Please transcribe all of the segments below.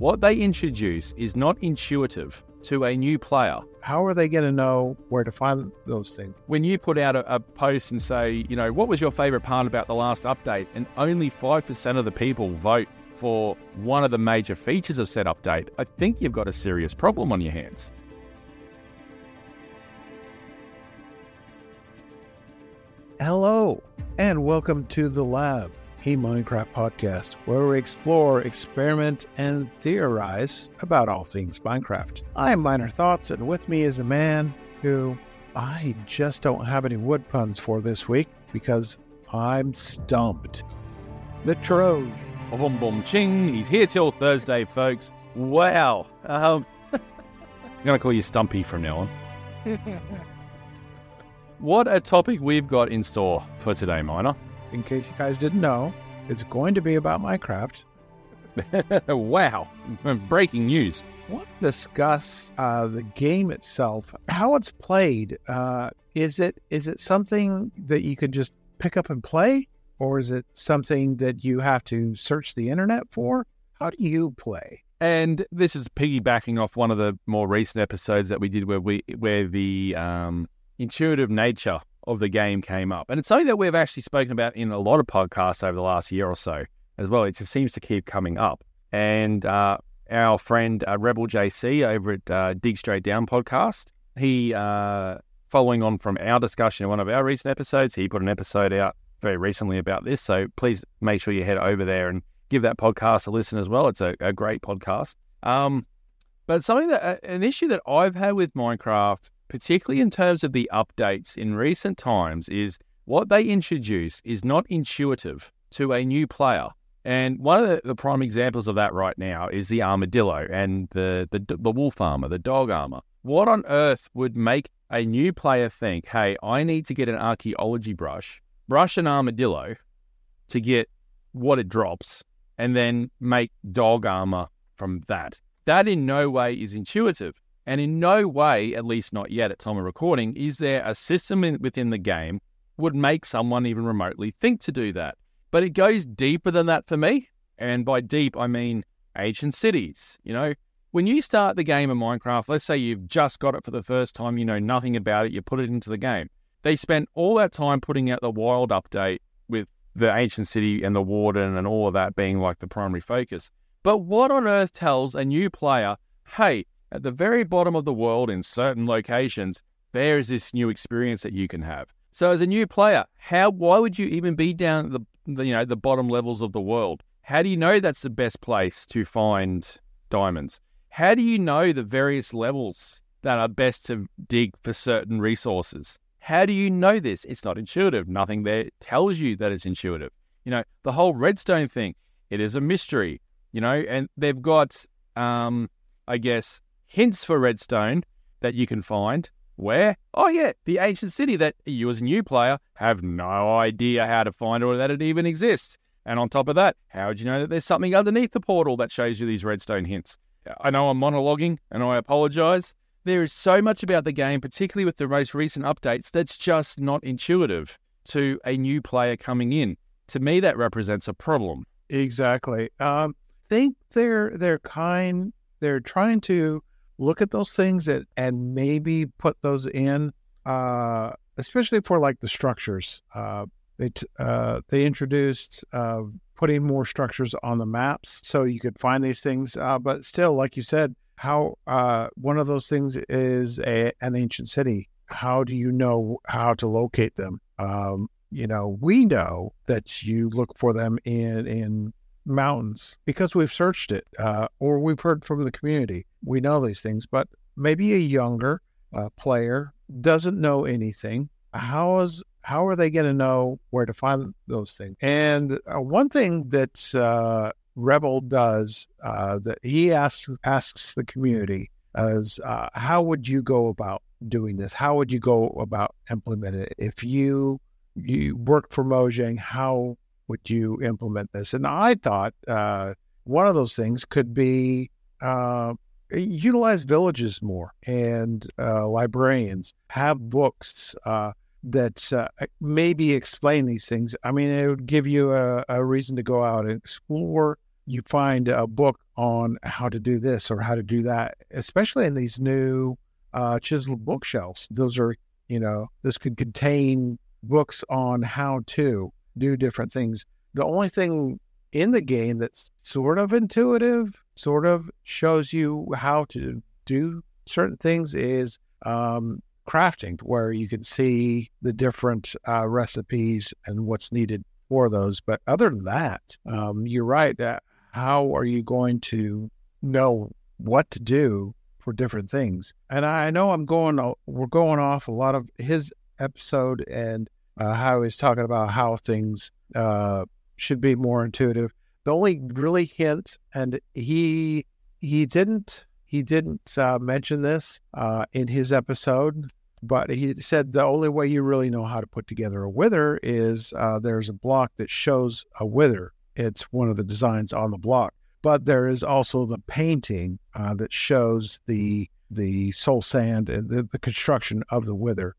what they introduce is not intuitive to a new player. How are they going to know where to find those things? When you put out a, a post and say, you know, what was your favorite part about the last update, and only 5% of the people vote for one of the major features of said update, I think you've got a serious problem on your hands. Hello, and welcome to the lab, a Minecraft podcast where we explore, experiment, and theorize about all things Minecraft. I am Miner Thoughts, and with me is a man who I just don't have any wood puns for this week because I'm stumped. The Troj. Boom, boom, ching. He's here till Thursday, folks. Wow. Um, I'm going to call you Stumpy from now on. what a topic we've got in store for today, Miner. In case you guys didn't know, it's going to be about Minecraft. wow. Breaking news. I want to discuss uh, the game itself, how it's played. Uh, is it is it something that you could just pick up and play, or is it something that you have to search the internet for? How do you play? And this is piggybacking off one of the more recent episodes that we did where we where the um, intuitive nature of the game came up. And it's something that we've actually spoken about in a lot of podcasts over the last year or so as well. It just seems to keep coming up. And uh, our friend uh, Rebel JC over at uh, Dig Straight Down podcast, he, uh, following on from our discussion in one of our recent episodes, he put an episode out very recently about this. So please make sure you head over there and give that podcast a listen as well. It's a, a great podcast. Um, but something that, uh, an issue that I've had with Minecraft particularly in terms of the updates in recent times, is what they introduce is not intuitive to a new player. And one of the, the, prime examples of that right now is the armadillo and the, the, the wolf armor, the dog armor. What on earth would make a new player think, hey, I need to get an archaeology brush, brush an armadillo to get what it drops, and then make dog armor from that? That in no way is intuitive. And in no way, at least not yet at time of recording, is there a system in, within the game would make someone even remotely think to do that. But it goes deeper than that for me. And by deep, I mean ancient cities. You know, when you start the game of Minecraft, let's say you've just got it for the first time, you know nothing about it, you put it into the game. They spent all that time putting out the wild update with the ancient city and the warden and all of that being like the primary focus. But what on earth tells a new player, hey, at the very bottom of the world in certain locations, there is this new experience that you can have. So as a new player, how why would you even be down at the, the you know the bottom levels of the world? How do you know that's the best place to find diamonds? How do you know the various levels that are best to dig for certain resources? How do you know this? It's not intuitive. Nothing there tells you that it's intuitive. You know, the whole redstone thing, it is a mystery, you know, and they've got um I guess hints for redstone that you can find. Where? Oh, yeah, the ancient city that you, as a new player, have no idea how to find or that it even exists. And on top of that, how would you know that there's something underneath the portal that shows you these redstone hints? I know I'm monologuing and I apologize. There is so much about the game, particularly with the most recent updates, that's just not intuitive to a new player coming in. To me, that represents a problem. Exactly. Um, think they're they're kind. They're trying to look at those things and, and maybe put those in, uh, especially for like the structures. Uh, they t- uh, they introduced uh, putting more structures on the maps so you could find these things. Uh, but still, like you said, how uh, one of those things is a, an ancient city. How do you know how to locate them? Um, you know, we know that you look for them in in mountains because we've searched it uh, or we've heard from the community. We know these things, but maybe a younger uh, player doesn't know anything. How is how are they going to know where to find those things? And uh, one thing that uh, Rebel does uh, that he asks asks the community is uh, how would you go about doing this? How would you go about implementing it? If you you work for Mojang, how would you implement this? And I thought uh, one of those things could be uh, utilize villages more and uh, librarians have books uh, that uh, maybe explain these things. I mean, it would give you a, a, reason to go out and explore. You find a book on how to do this or how to do that, especially in these new uh, chiseled bookshelves. Those are, you know, this could contain books on how to do different things. The only thing in the game that's sort of intuitive, sort of shows you how to do certain things is um, crafting, where you can see the different uh, recipes and what's needed for those. But other than that, um, you're right. Uh, how are you going to know what to do for different things? And I know I'm going, we're going off a lot of his episode and uh, how he's talking about how things uh, should be more intuitive. The only really hint, and he he didn't he didn't uh, mention this uh, in his episode, but he said the only way you really know how to put together a wither is uh, there's a block that shows a wither. It's one of the designs on the block, but there is also the painting uh, that shows the the soul sand and the, the construction of the wither.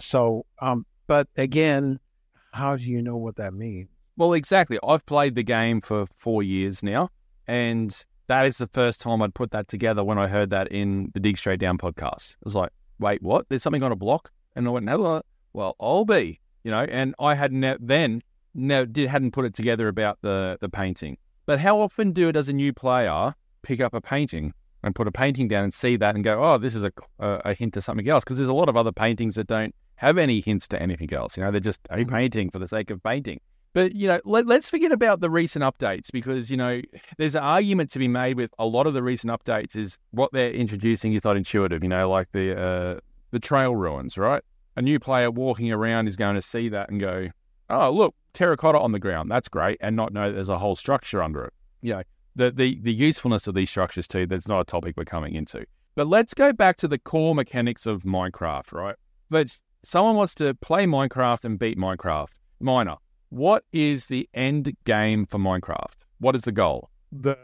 So, um, but again, how do you know what that means? Well, exactly. I've played the game for four years now, and that is the first time I'd put that together when I heard that in the Dig Straight Down podcast. It was like, wait, what? There's something on a block? And I went, no, uh, well, I'll be, you know, and I had ne- then no, did, hadn't put it together about the, the painting. But how often do does a new player pick up a painting and put a painting down and see that and go, oh, this is a, a, a hint to something else? Because there's a lot of other paintings that don't have any hints to anything else. You know, they're just a mm-hmm. painting for the sake of painting. But, you know, let, us forget about the recent updates because, you know, there's an argument to be made with a lot of the recent updates is what they're introducing is not intuitive, you know, like the, uh, the trail ruins, right? A new player walking around is going to see that and go, oh, look, terracotta on the ground. That's great. And not know there's a whole structure under it. You know, the, the, the usefulness of these structures too, that's not a topic we're coming into. But let's go back to the core mechanics of Minecraft, right? But someone wants to play Minecraft and beat Minecraft. Miner, what is the end game for Minecraft? What is the goal? The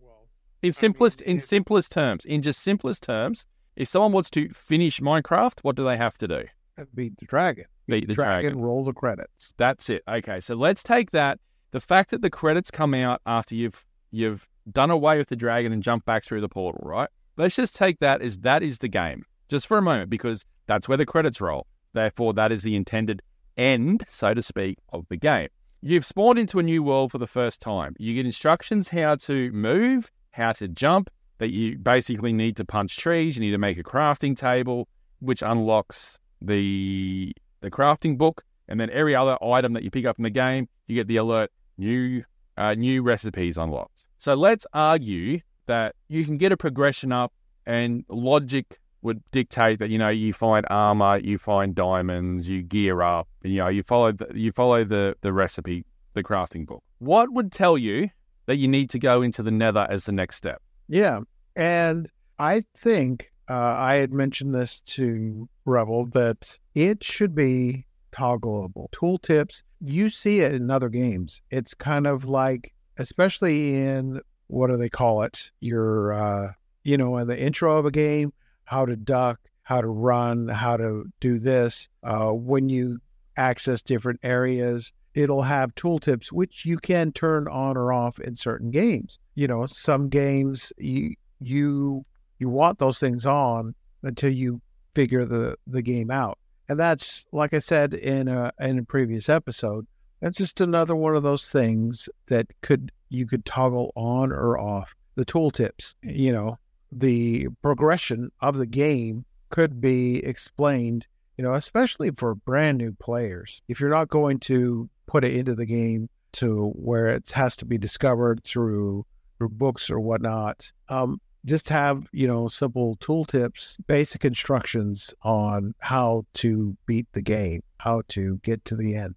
well, in simplest I mean, in simplest terms, in just simplest terms, if someone wants to finish Minecraft, what do they have to do? Uh, beat the dragon. Beat, beat the dragon. dragon. Roll the credits. That's it. Okay, so let's take that. The fact that the credits come out after you've you've done away with the dragon and jumped back through the portal, right? Let's just take that as that is the game, just for a moment, because that's where the credits roll. Therefore, that is the intended end, so to speak, of the game. You've spawned into a new world for the first time. You get instructions how to move, how to jump, that you basically need to punch trees, you need to make a crafting table, which unlocks the the crafting book, and then every other item that you pick up in the game, you get the alert new uh, new recipes unlocked. So let's argue that you can get a progression up, and logic would dictate that you know you find armor, you find diamonds, you gear up, you know you follow the, you follow the the recipe, the crafting book. What would tell you that you need to go into the Nether as the next step? Yeah, and I think uh, I had mentioned this to Rebel that it should be toggleable. Tooltips, you see it in other games. It's kind of like, especially in what do they call it? Your, uh, you know, in the intro of a game, how to duck, how to run, how to do this. Uh, when you access different areas, it'll have tooltips which you can turn on or off in certain games. You know, some games you you you want those things on until you figure the the game out. And that's like I said in a in a previous episode, that's just another one of those things that could you could toggle on or off the tooltips. You know, the progression of the game could be explained, you know, especially for brand new players. If you're not going to put it into the game to where it has to be discovered through through books or whatnot, um, just have you know simple tooltips, basic instructions on how to beat the game, how to get to the end.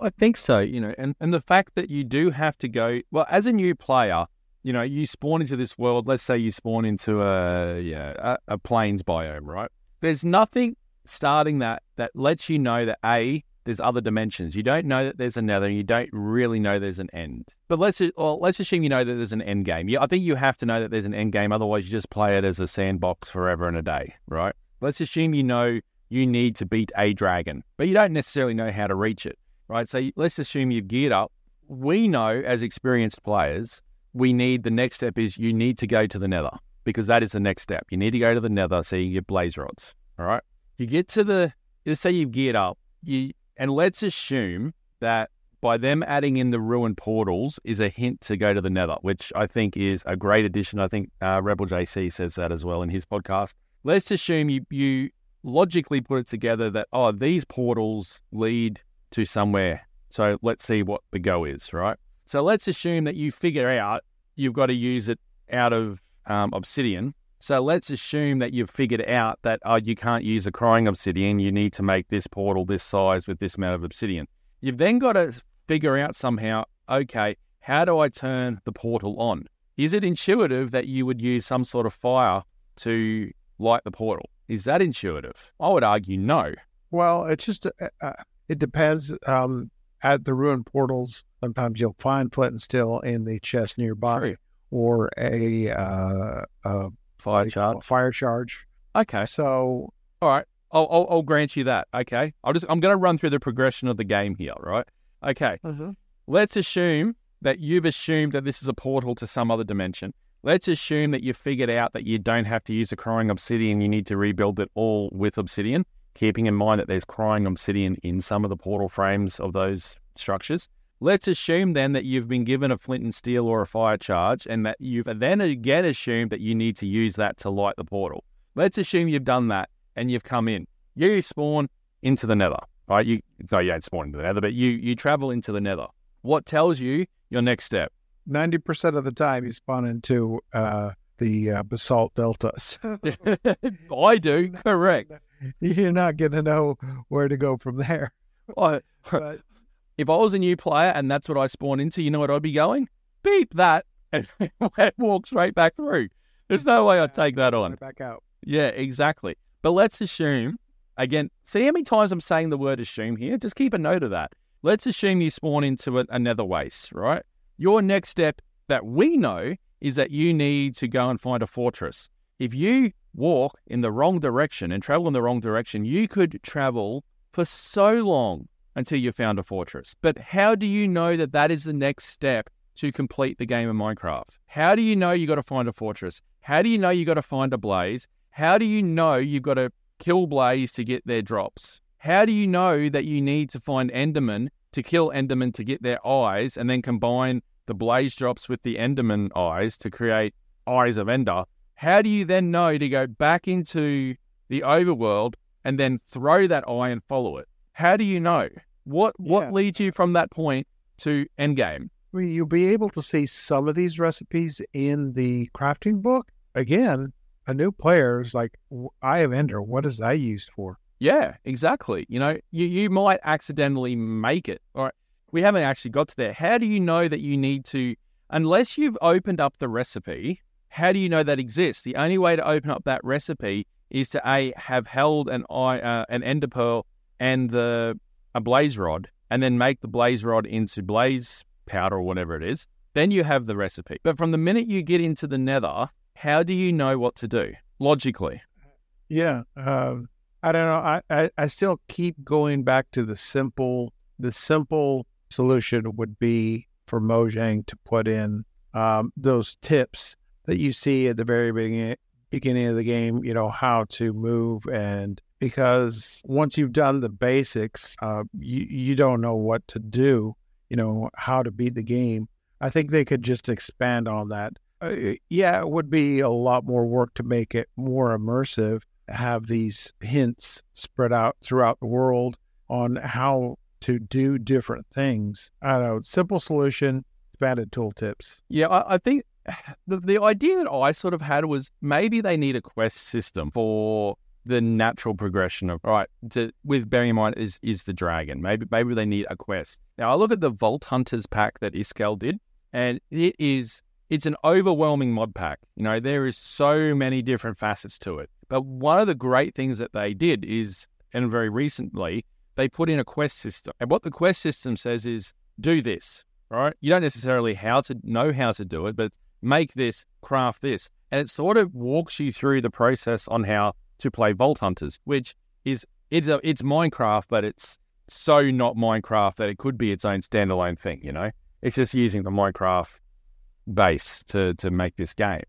I think so, you know, and, and the fact that you do have to go well as a new player, you know, you spawn into this world. Let's say you spawn into a yeah a, a plains biome, right? There's nothing starting that that lets you know that a there's other dimensions. You don't know that there's another. You don't really know there's an end. But let's well, let's assume you know that there's an end game. I think you have to know that there's an end game. Otherwise, you just play it as a sandbox forever and a day, right? Let's assume you know you need to beat a dragon, but you don't necessarily know how to reach it, right? So let's assume you've geared up. We know as experienced players we need the next step is you need to go to the nether because that is the next step. You need to go to the nether so you get blaze rods. All right. You get to the, let's say you've geared up, you, and let's assume that by them adding in the ruined portals is a hint to go to the nether, which I think is a great addition. I think uh, Rebel JC says that as well in his podcast. Let's assume you, you logically put it together that, oh, these portals lead to somewhere. So let's see what the go is, right? So let's assume that you figure out you've got to use it out of um, obsidian. So let's assume that you've figured out that oh, you can't use a crying obsidian. You need to make this portal this size with this amount of obsidian. You've then got to figure out somehow, okay, how do I turn the portal on? Is it intuitive that you would use some sort of fire to light the portal? Is that intuitive? I would argue no. Well, it just uh, uh, it depends. Um, at the ruined portals, sometimes you'll find flint and steel in the chest nearby, True. or a, uh, a fire charge. Fire charge. Okay. So, all right, I'll, I'll, I'll grant you that. Okay, I'll just I'm going to run through the progression of the game here. Right. Okay. Uh-huh. Let's assume that you've assumed that this is a portal to some other dimension. Let's assume that you've figured out that you don't have to use a crying obsidian. You need to rebuild it all with obsidian, keeping in mind that there's crying obsidian in some of the portal frames of those structures. Let's assume then that you've been given a flint and steel or a fire charge, and that you've then again assumed that you need to use that to light the portal. Let's assume you've done that and you've come in. You spawn into the nether, right? You no, you don't spawn into the nether, but you you travel into the nether. What tells you your next step? 90% of the time you spawn into uh, the uh, basalt deltas. I do, correct. You're not going to know where to go from there. I, but, if I was a new player and that's what I spawn into, you know what I'd be going? Beep that and walk straight back through. There's no way I'd take that on. Back out. Yeah, exactly. But let's assume, again, see how many times I'm saying the word assume here? Just keep a note of that. Let's assume you spawn into a, another waste, right? Your next step that we know is that you need to go and find a fortress. If you walk in the wrong direction and travel in the wrong direction, you could travel for so long until you found a fortress. But how do you know that that is the next step to complete the game of Minecraft? How do you know you got to find a fortress? How do you know you got to find a blaze? How do you know you've got to kill blaze to get their drops? How do you know that you need to find Enderman to kill Enderman to get their eyes and then combine the blaze drops with the Enderman eyes to create eyes of Ender, how do you then know to go back into the overworld and then throw that eye and follow it? How do you know? What what yeah. leads you from that point to endgame? Well, you'll be able to see some of these recipes in the crafting book. Again, a new player is like, I have Ender, what is that used for? Yeah, exactly. You know, you, you might accidentally make it. All right. We haven't actually got to there. How do you know that you need to, unless you've opened up the recipe, how do you know that exists? The only way to open up that recipe is to A, have held an eye, uh, an ender pearl and the a blaze rod, and then make the blaze rod into blaze powder or whatever it is. Then you have the recipe. But from the minute you get into the nether, how do you know what to do logically? Yeah. Um I don't know. I, I, I still keep going back to the simple. The simple solution would be for Mojang to put in um, those tips that you see at the very beginning beginning of the game. You know how to move, and because once you've done the basics, uh, you you don't know what to do. You know how to beat the game. I think they could just expand on that. Uh, yeah, it would be a lot more work to make it more immersive have these hints spread out throughout the world on how to do different things. I don't know, simple solution, expanded tooltips. Yeah, I, I think the, the idea that I sort of had was maybe they need a quest system for the natural progression of right to with bearing in mind is is the dragon. Maybe maybe they need a quest. Now I look at the Vault Hunters pack that Iskall did, and it is it's an overwhelming mod pack. You know, there is so many different facets to it. But one of the great things that they did is, and very recently, they put in a quest system. And what the quest system says is do this, right? You don't necessarily how to know how to do it, but make this, craft this. And it sort of walks you through the process on how to play Vault Hunters, which is it's a, it's Minecraft, but it's so not Minecraft that it could be its own standalone thing, you know? It's just using the Minecraft base to to make this game.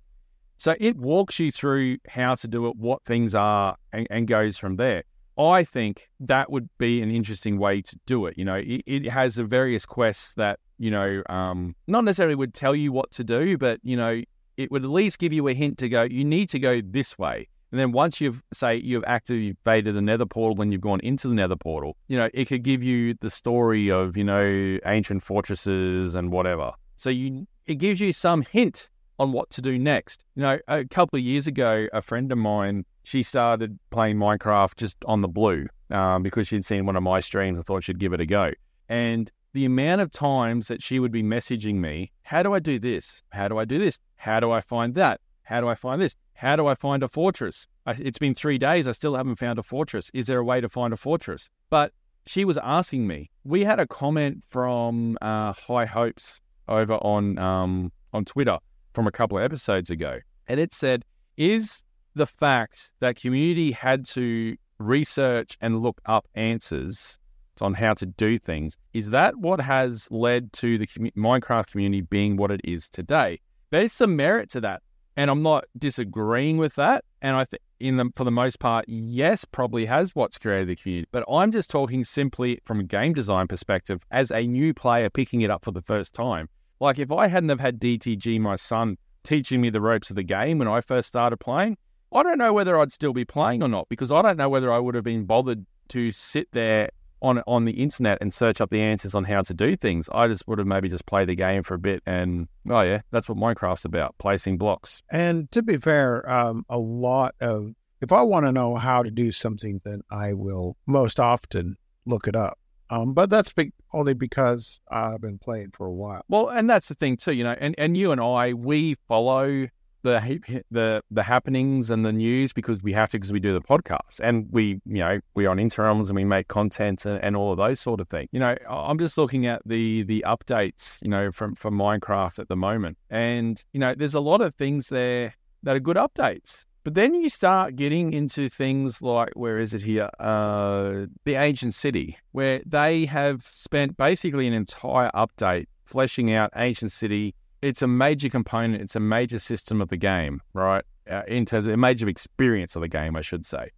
So it walks you through how to do it, what things are, and, and goes from there. I think that would be an interesting way to do it. You know, it, it has various quests that you know, um, not necessarily would tell you what to do, but you know, it would at least give you a hint to go. You need to go this way. And then once you've say you've activated the Nether portal and you've gone into the Nether portal, you know it could give you the story of you know ancient fortresses and whatever. So you it gives you some hint on what to do next. You know, a couple of years ago, a friend of mine she started playing Minecraft just on the blue um, because she'd seen one of my streams and thought she'd give it a go. And the amount of times that she would be messaging me, how do I do this? How do I do this? How do I find that? How do I find this? How do I find a fortress? It's been three days. I still haven't found a fortress. Is there a way to find a fortress? But she was asking me. We had a comment from uh, High Hopes over on um, on Twitter from a couple of episodes ago, and it said, "Is the fact that community had to research and look up answers on how to do things is that what has led to the Minecraft community being what it is today?" There's some merit to that. And I'm not disagreeing with that. And I think, in the, for the most part, yes, probably has what's created the community. But I'm just talking simply from a game design perspective as a new player picking it up for the first time. Like if I hadn't have had DTG, my son, teaching me the ropes of the game when I first started playing, I don't know whether I'd still be playing or not because I don't know whether I would have been bothered to sit there on on the internet and search up the answers on how to do things. I just would have maybe just played the game for a bit and oh yeah, that's what Minecraft's about, placing blocks. And to be fair, um, a lot of if I want to know how to do something, then I will most often look it up. Um, but that's be- only because I've been playing for a while. Well, and that's the thing too, you know. And and you and I, we follow the the the happenings and the news because we have to because we do the podcast and we you know we're on Inter Realms and we make content and, and, all of those sort of things. You know, I'm just looking at the the updates you know from from Minecraft at the moment, and you know there's a lot of things there that are good updates. But then you start getting into things like where is it here? Uh, the ancient city, where they have spent basically an entire update fleshing out ancient city it's a major component. It's a major system of the game, right? Uh, in terms of a major experience of the game, I should say.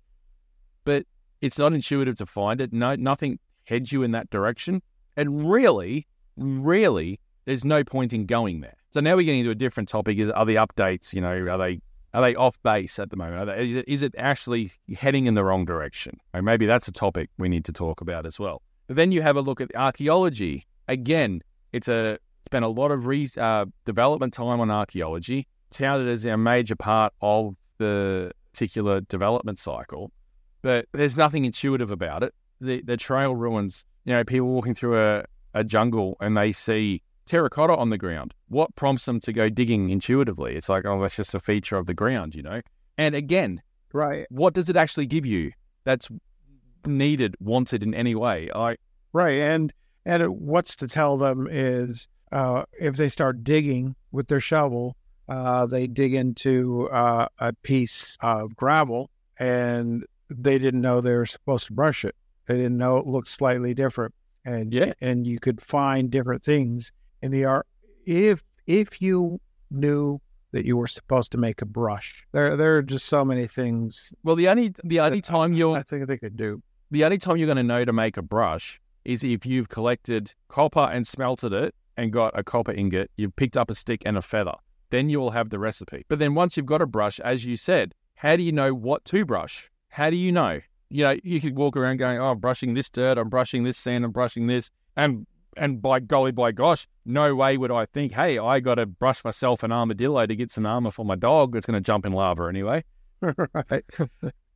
But it's not intuitive to find it. No, nothing heads you in that direction. And really, really, there's no point in going there. So now we're getting into a different topic: is are the updates? You know, are they are they off base at the moment? They, is, it, is it actually heading in the wrong direction? Or maybe that's a topic we need to talk about as well. But then you have a look at archaeology. Again, it's a spent a lot of re- uh, development time on archaeology, touted as a major part of the particular development cycle, but there's nothing intuitive about it. The, the trail ruins, you know, people walking through a, a jungle and they see terracotta on the ground. What prompts them to go digging intuitively? It's like, oh, that's just a feature of the ground, you know? And again, right. What does it actually give you that's needed, wanted in any way? I Right. And and what's to tell them is uh, if they start digging with their shovel, uh, they dig into uh, a piece of gravel and they didn't know they were supposed to brush it. They didn't know it looked slightly different. And yeah. and you could find different things in the art if if you knew that you were supposed to make a brush. There there are just so many things. Well, the only the only time you're I think they could do. The only time you're going to know to make a brush is if you've collected copper and smelted it and got a copper ingot, you've picked up a stick and a feather. Then you will have the recipe. But then once you've got a brush, as you said, how do you know what to brush? How do you know? You know, you could walk around going, "Oh, I'm brushing this dirt, I'm brushing this sand, I'm brushing this," and and by golly, by gosh, no way would I think, "Hey, I got to brush myself an armadillo to get some armor for my dog that's going to jump in lava anyway." right.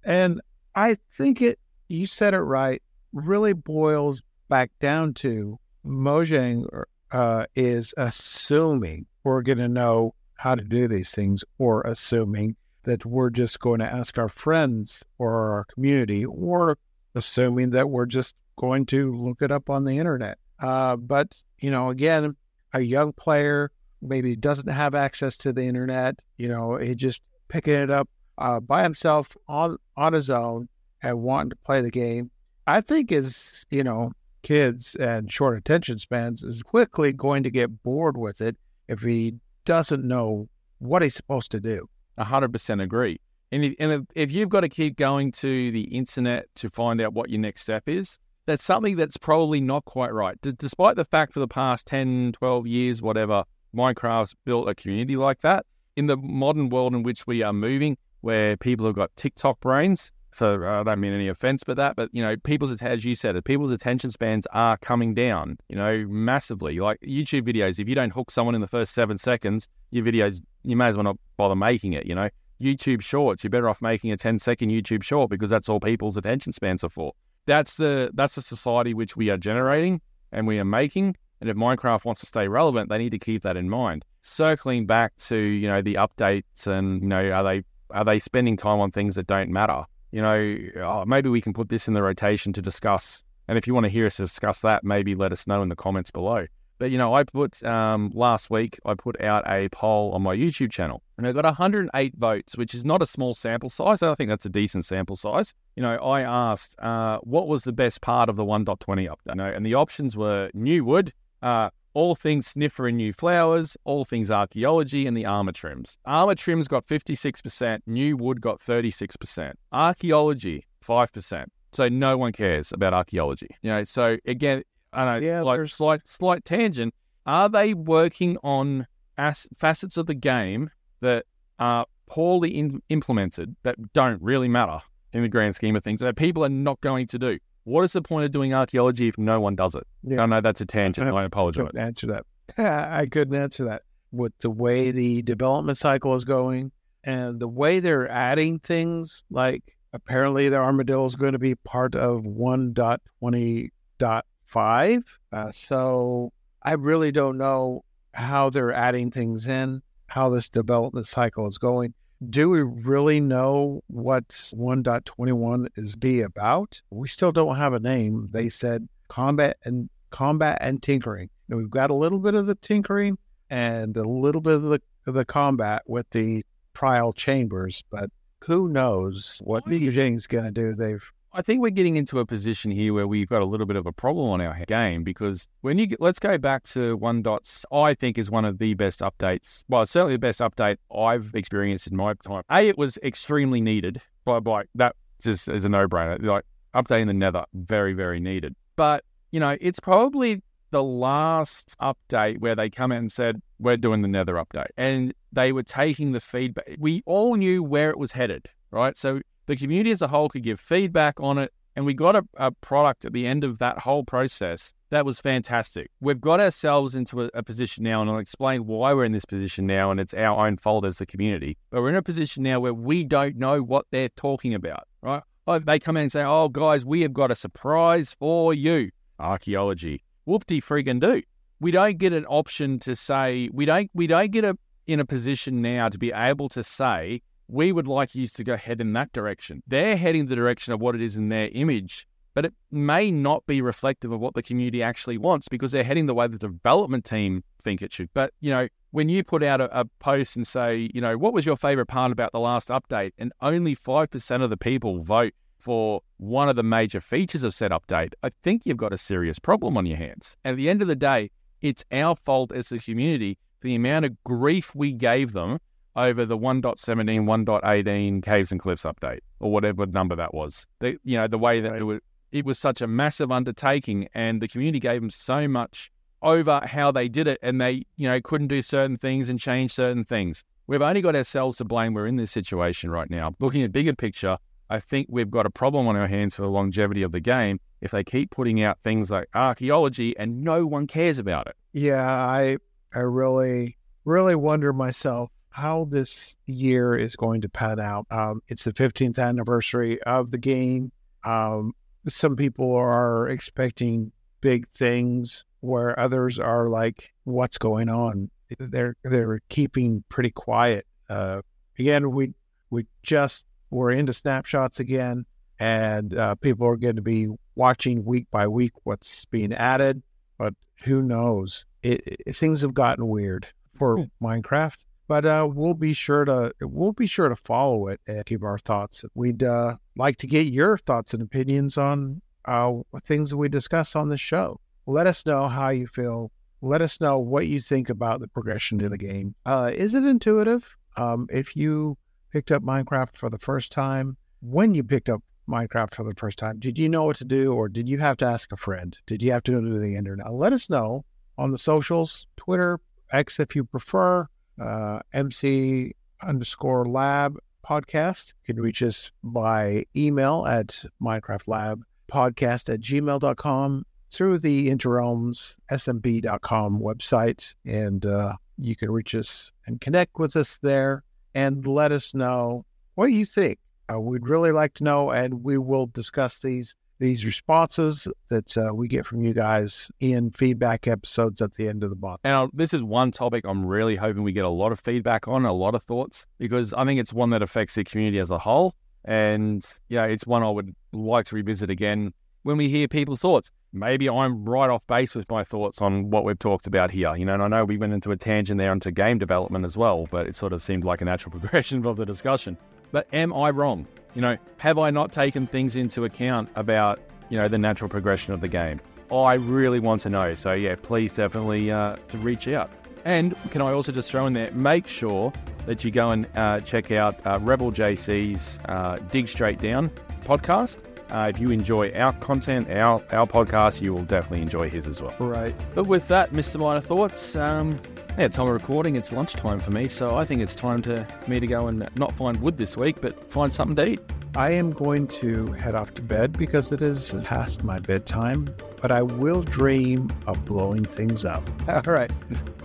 and I think it. You said it right. Really boils back down to Mojang uh, is assuming we're going to know how to do these things or assuming that we're just going to ask our friends or our community or assuming that we're just going to look it up on the internet. Uh, but, you know, again, a young player maybe doesn't have access to the internet, you know, he just picking it up uh, by himself on, on his own and wanting to play the game. I think is, you know, kids and short attention spans is quickly going to get bored with it if he doesn't know what he's supposed to do. 100% agree. And if, and if, if you've got to keep going to the internet to find out what your next step is, that's something that's probably not quite right. D- despite the fact for the past 10, 12 years, whatever, Minecraft's built a community like that. In the modern world in which we are moving, where people have got TikTok brains, for uh, I don't mean any offense by that, but you know, people's as you said, people's attention spans are coming down, you know, massively. Like YouTube videos, if you don't hook someone in the first seven seconds, your videos you may as well not bother making it. You know, YouTube Shorts, you're better off making a 10 second YouTube short because that's all people's attention spans are for. That's the that's the society which we are generating and we are making. And if Minecraft wants to stay relevant, they need to keep that in mind. Circling back to you know the updates and you know are they are they spending time on things that don't matter? You know, oh, maybe we can put this in the rotation to discuss. And if you want to hear us discuss that, maybe let us know in the comments below. But you know, I put um, last week I put out a poll on my YouTube channel, and I got 108 votes, which is not a small sample size. I think that's a decent sample size. You know, I asked uh, what was the best part of the 1.20 update, you know, and the options were new wood, uh, all things sniffer and new flowers, all things archaeology, and the armor trims. Armor trims got 56%, new wood got 36%, archaeology 5%. So no one cares about archaeology. You know, so again, I know, yeah, like slight slight tangent. Are they working on as- facets of the game that are poorly in- implemented that don't really matter in the grand scheme of things that people are not going to do? What is the point of doing archaeology if no one does it? Yeah. I know that's a tangent. I, I apologize. Couldn't answer that. I couldn't answer that. With the way the development cycle is going and the way they're adding things, like apparently the armadillo is going to be part of 1.20.5. Uh, so I really don't know how they're adding things in, how this development cycle is going do we really know what 1.21 is be about? We still don't have a name. They said combat and combat and tinkering. And we've got a little bit of the tinkering and a little bit of the, of the combat with the trial chambers, but who knows what Mojang's going to do? They've I think we're getting into a position here where we've got a little bit of a problem on our game because when you let's go back to one dots, I think is one of the best updates. Well, certainly the best update I've experienced in my time. A, it was extremely needed. By by that just is a no brainer. Like updating the Nether, very very needed. But you know, it's probably the last update where they come out and said we're doing the Nether update, and they were taking the feedback. We all knew where it was headed, right? So the community as a whole could give feedback on it. And we got a, a product at the end of that whole process that was fantastic. We've got ourselves into a, a, position now, and I'll explain why we're in this position now, and it's our own fault as the community. But we're in a position now where we don't know what they're talking about, right? They come in and say, "Oh, guys, we have got a surprise for you." Archaeology, whoop-de friggin' do. We don't get an option to say we don't. We don't get a in a position now to be able to say we would like you to go head in that direction. They're heading the direction of what it is in their image, but it may not be reflective of what the community actually wants because they're heading the way the development team think it should. But, you know, when you put out a, a post and say, you know, what was your favorite part about the last update? And only 5% of the people vote for one of the major features of said update, I think you've got a serious problem on your hands. At the end of the day, it's our fault as a community the amount of grief we gave them over the 1.17, 1.18 Caves and Cliffs update, or whatever number that was. The, you know, the way that it was, it was such a massive undertaking, and the community gave them so much over how they did it, and they, you know, couldn't do certain things and change certain things. We've only got ourselves to blame. We're in this situation right now. Looking at bigger picture, I think we've got a problem on our hands for the longevity of the game if they keep putting out things like archaeology and no one cares about it. Yeah, I I really really wonder myself how this year is going to pan out. Um, it's the 15th anniversary of the game. Um, some people are expecting big things, where others are like, "What's going on?" They're they're keeping pretty quiet. Uh, again, we we just we're into snapshots again, and uh, people are going to be watching week by week what's being added. But who knows? It, it, things have gotten weird for hmm. Minecraft but uh, we'll be sure to we'll be sure to follow it and give our thoughts. We'd uh, like to get your thoughts and opinions on uh, things that we discuss on the show. Let us know how you feel. let us know what you think about the progression to the game. Uh, is it intuitive? Um, if you picked up Minecraft for the first time, when you picked up Minecraft for the first time, did you know what to do or did you have to ask a friend? Did you have to go to the internet? Let us know on the socials, Twitter, X if you prefer, uh, MC underscore lab podcast. You can reach us by email at Minecraft Lab podcast at gmail.com through the Interrealms smb.com website. And uh, you can reach us and connect with us there and let us know what you think. Uh, we'd really like to know, and we will discuss these these responses that uh, we get from you guys in feedback episodes at the end of the month. And this is one topic I'm really hoping we get a lot of feedback on, a lot of thoughts, because I think it's one that affects the community as a whole. And yeah, it's one I would like to revisit again when we hear people's thoughts. Maybe I'm right off base with my thoughts on what we've talked about here. You know, and I know we went into a tangent there into game development as well, but it sort of seemed like a natural progression of the discussion. But am I wrong? You know, have I not taken things into account about, you know, the natural progression of the game? I really want to know. So, yeah, please definitely uh, to reach out. And can I also just throw in there, make sure that you go and uh, check out uh, Rebel JC's uh, Dig Straight Down podcast. Uh, if you enjoy our content, our, our podcast, you will definitely enjoy his as well. Right. But with that, Mr. Miner Thoughts, um, yeah, time of recording, it's lunchtime for me, so I think it's time to me to go and not find wood this week, but find something to eat. I am going to head off to bed because it is past my bedtime, but I will dream of blowing things up. All right.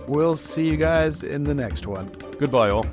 We'll see you guys in the next one. Goodbye, all.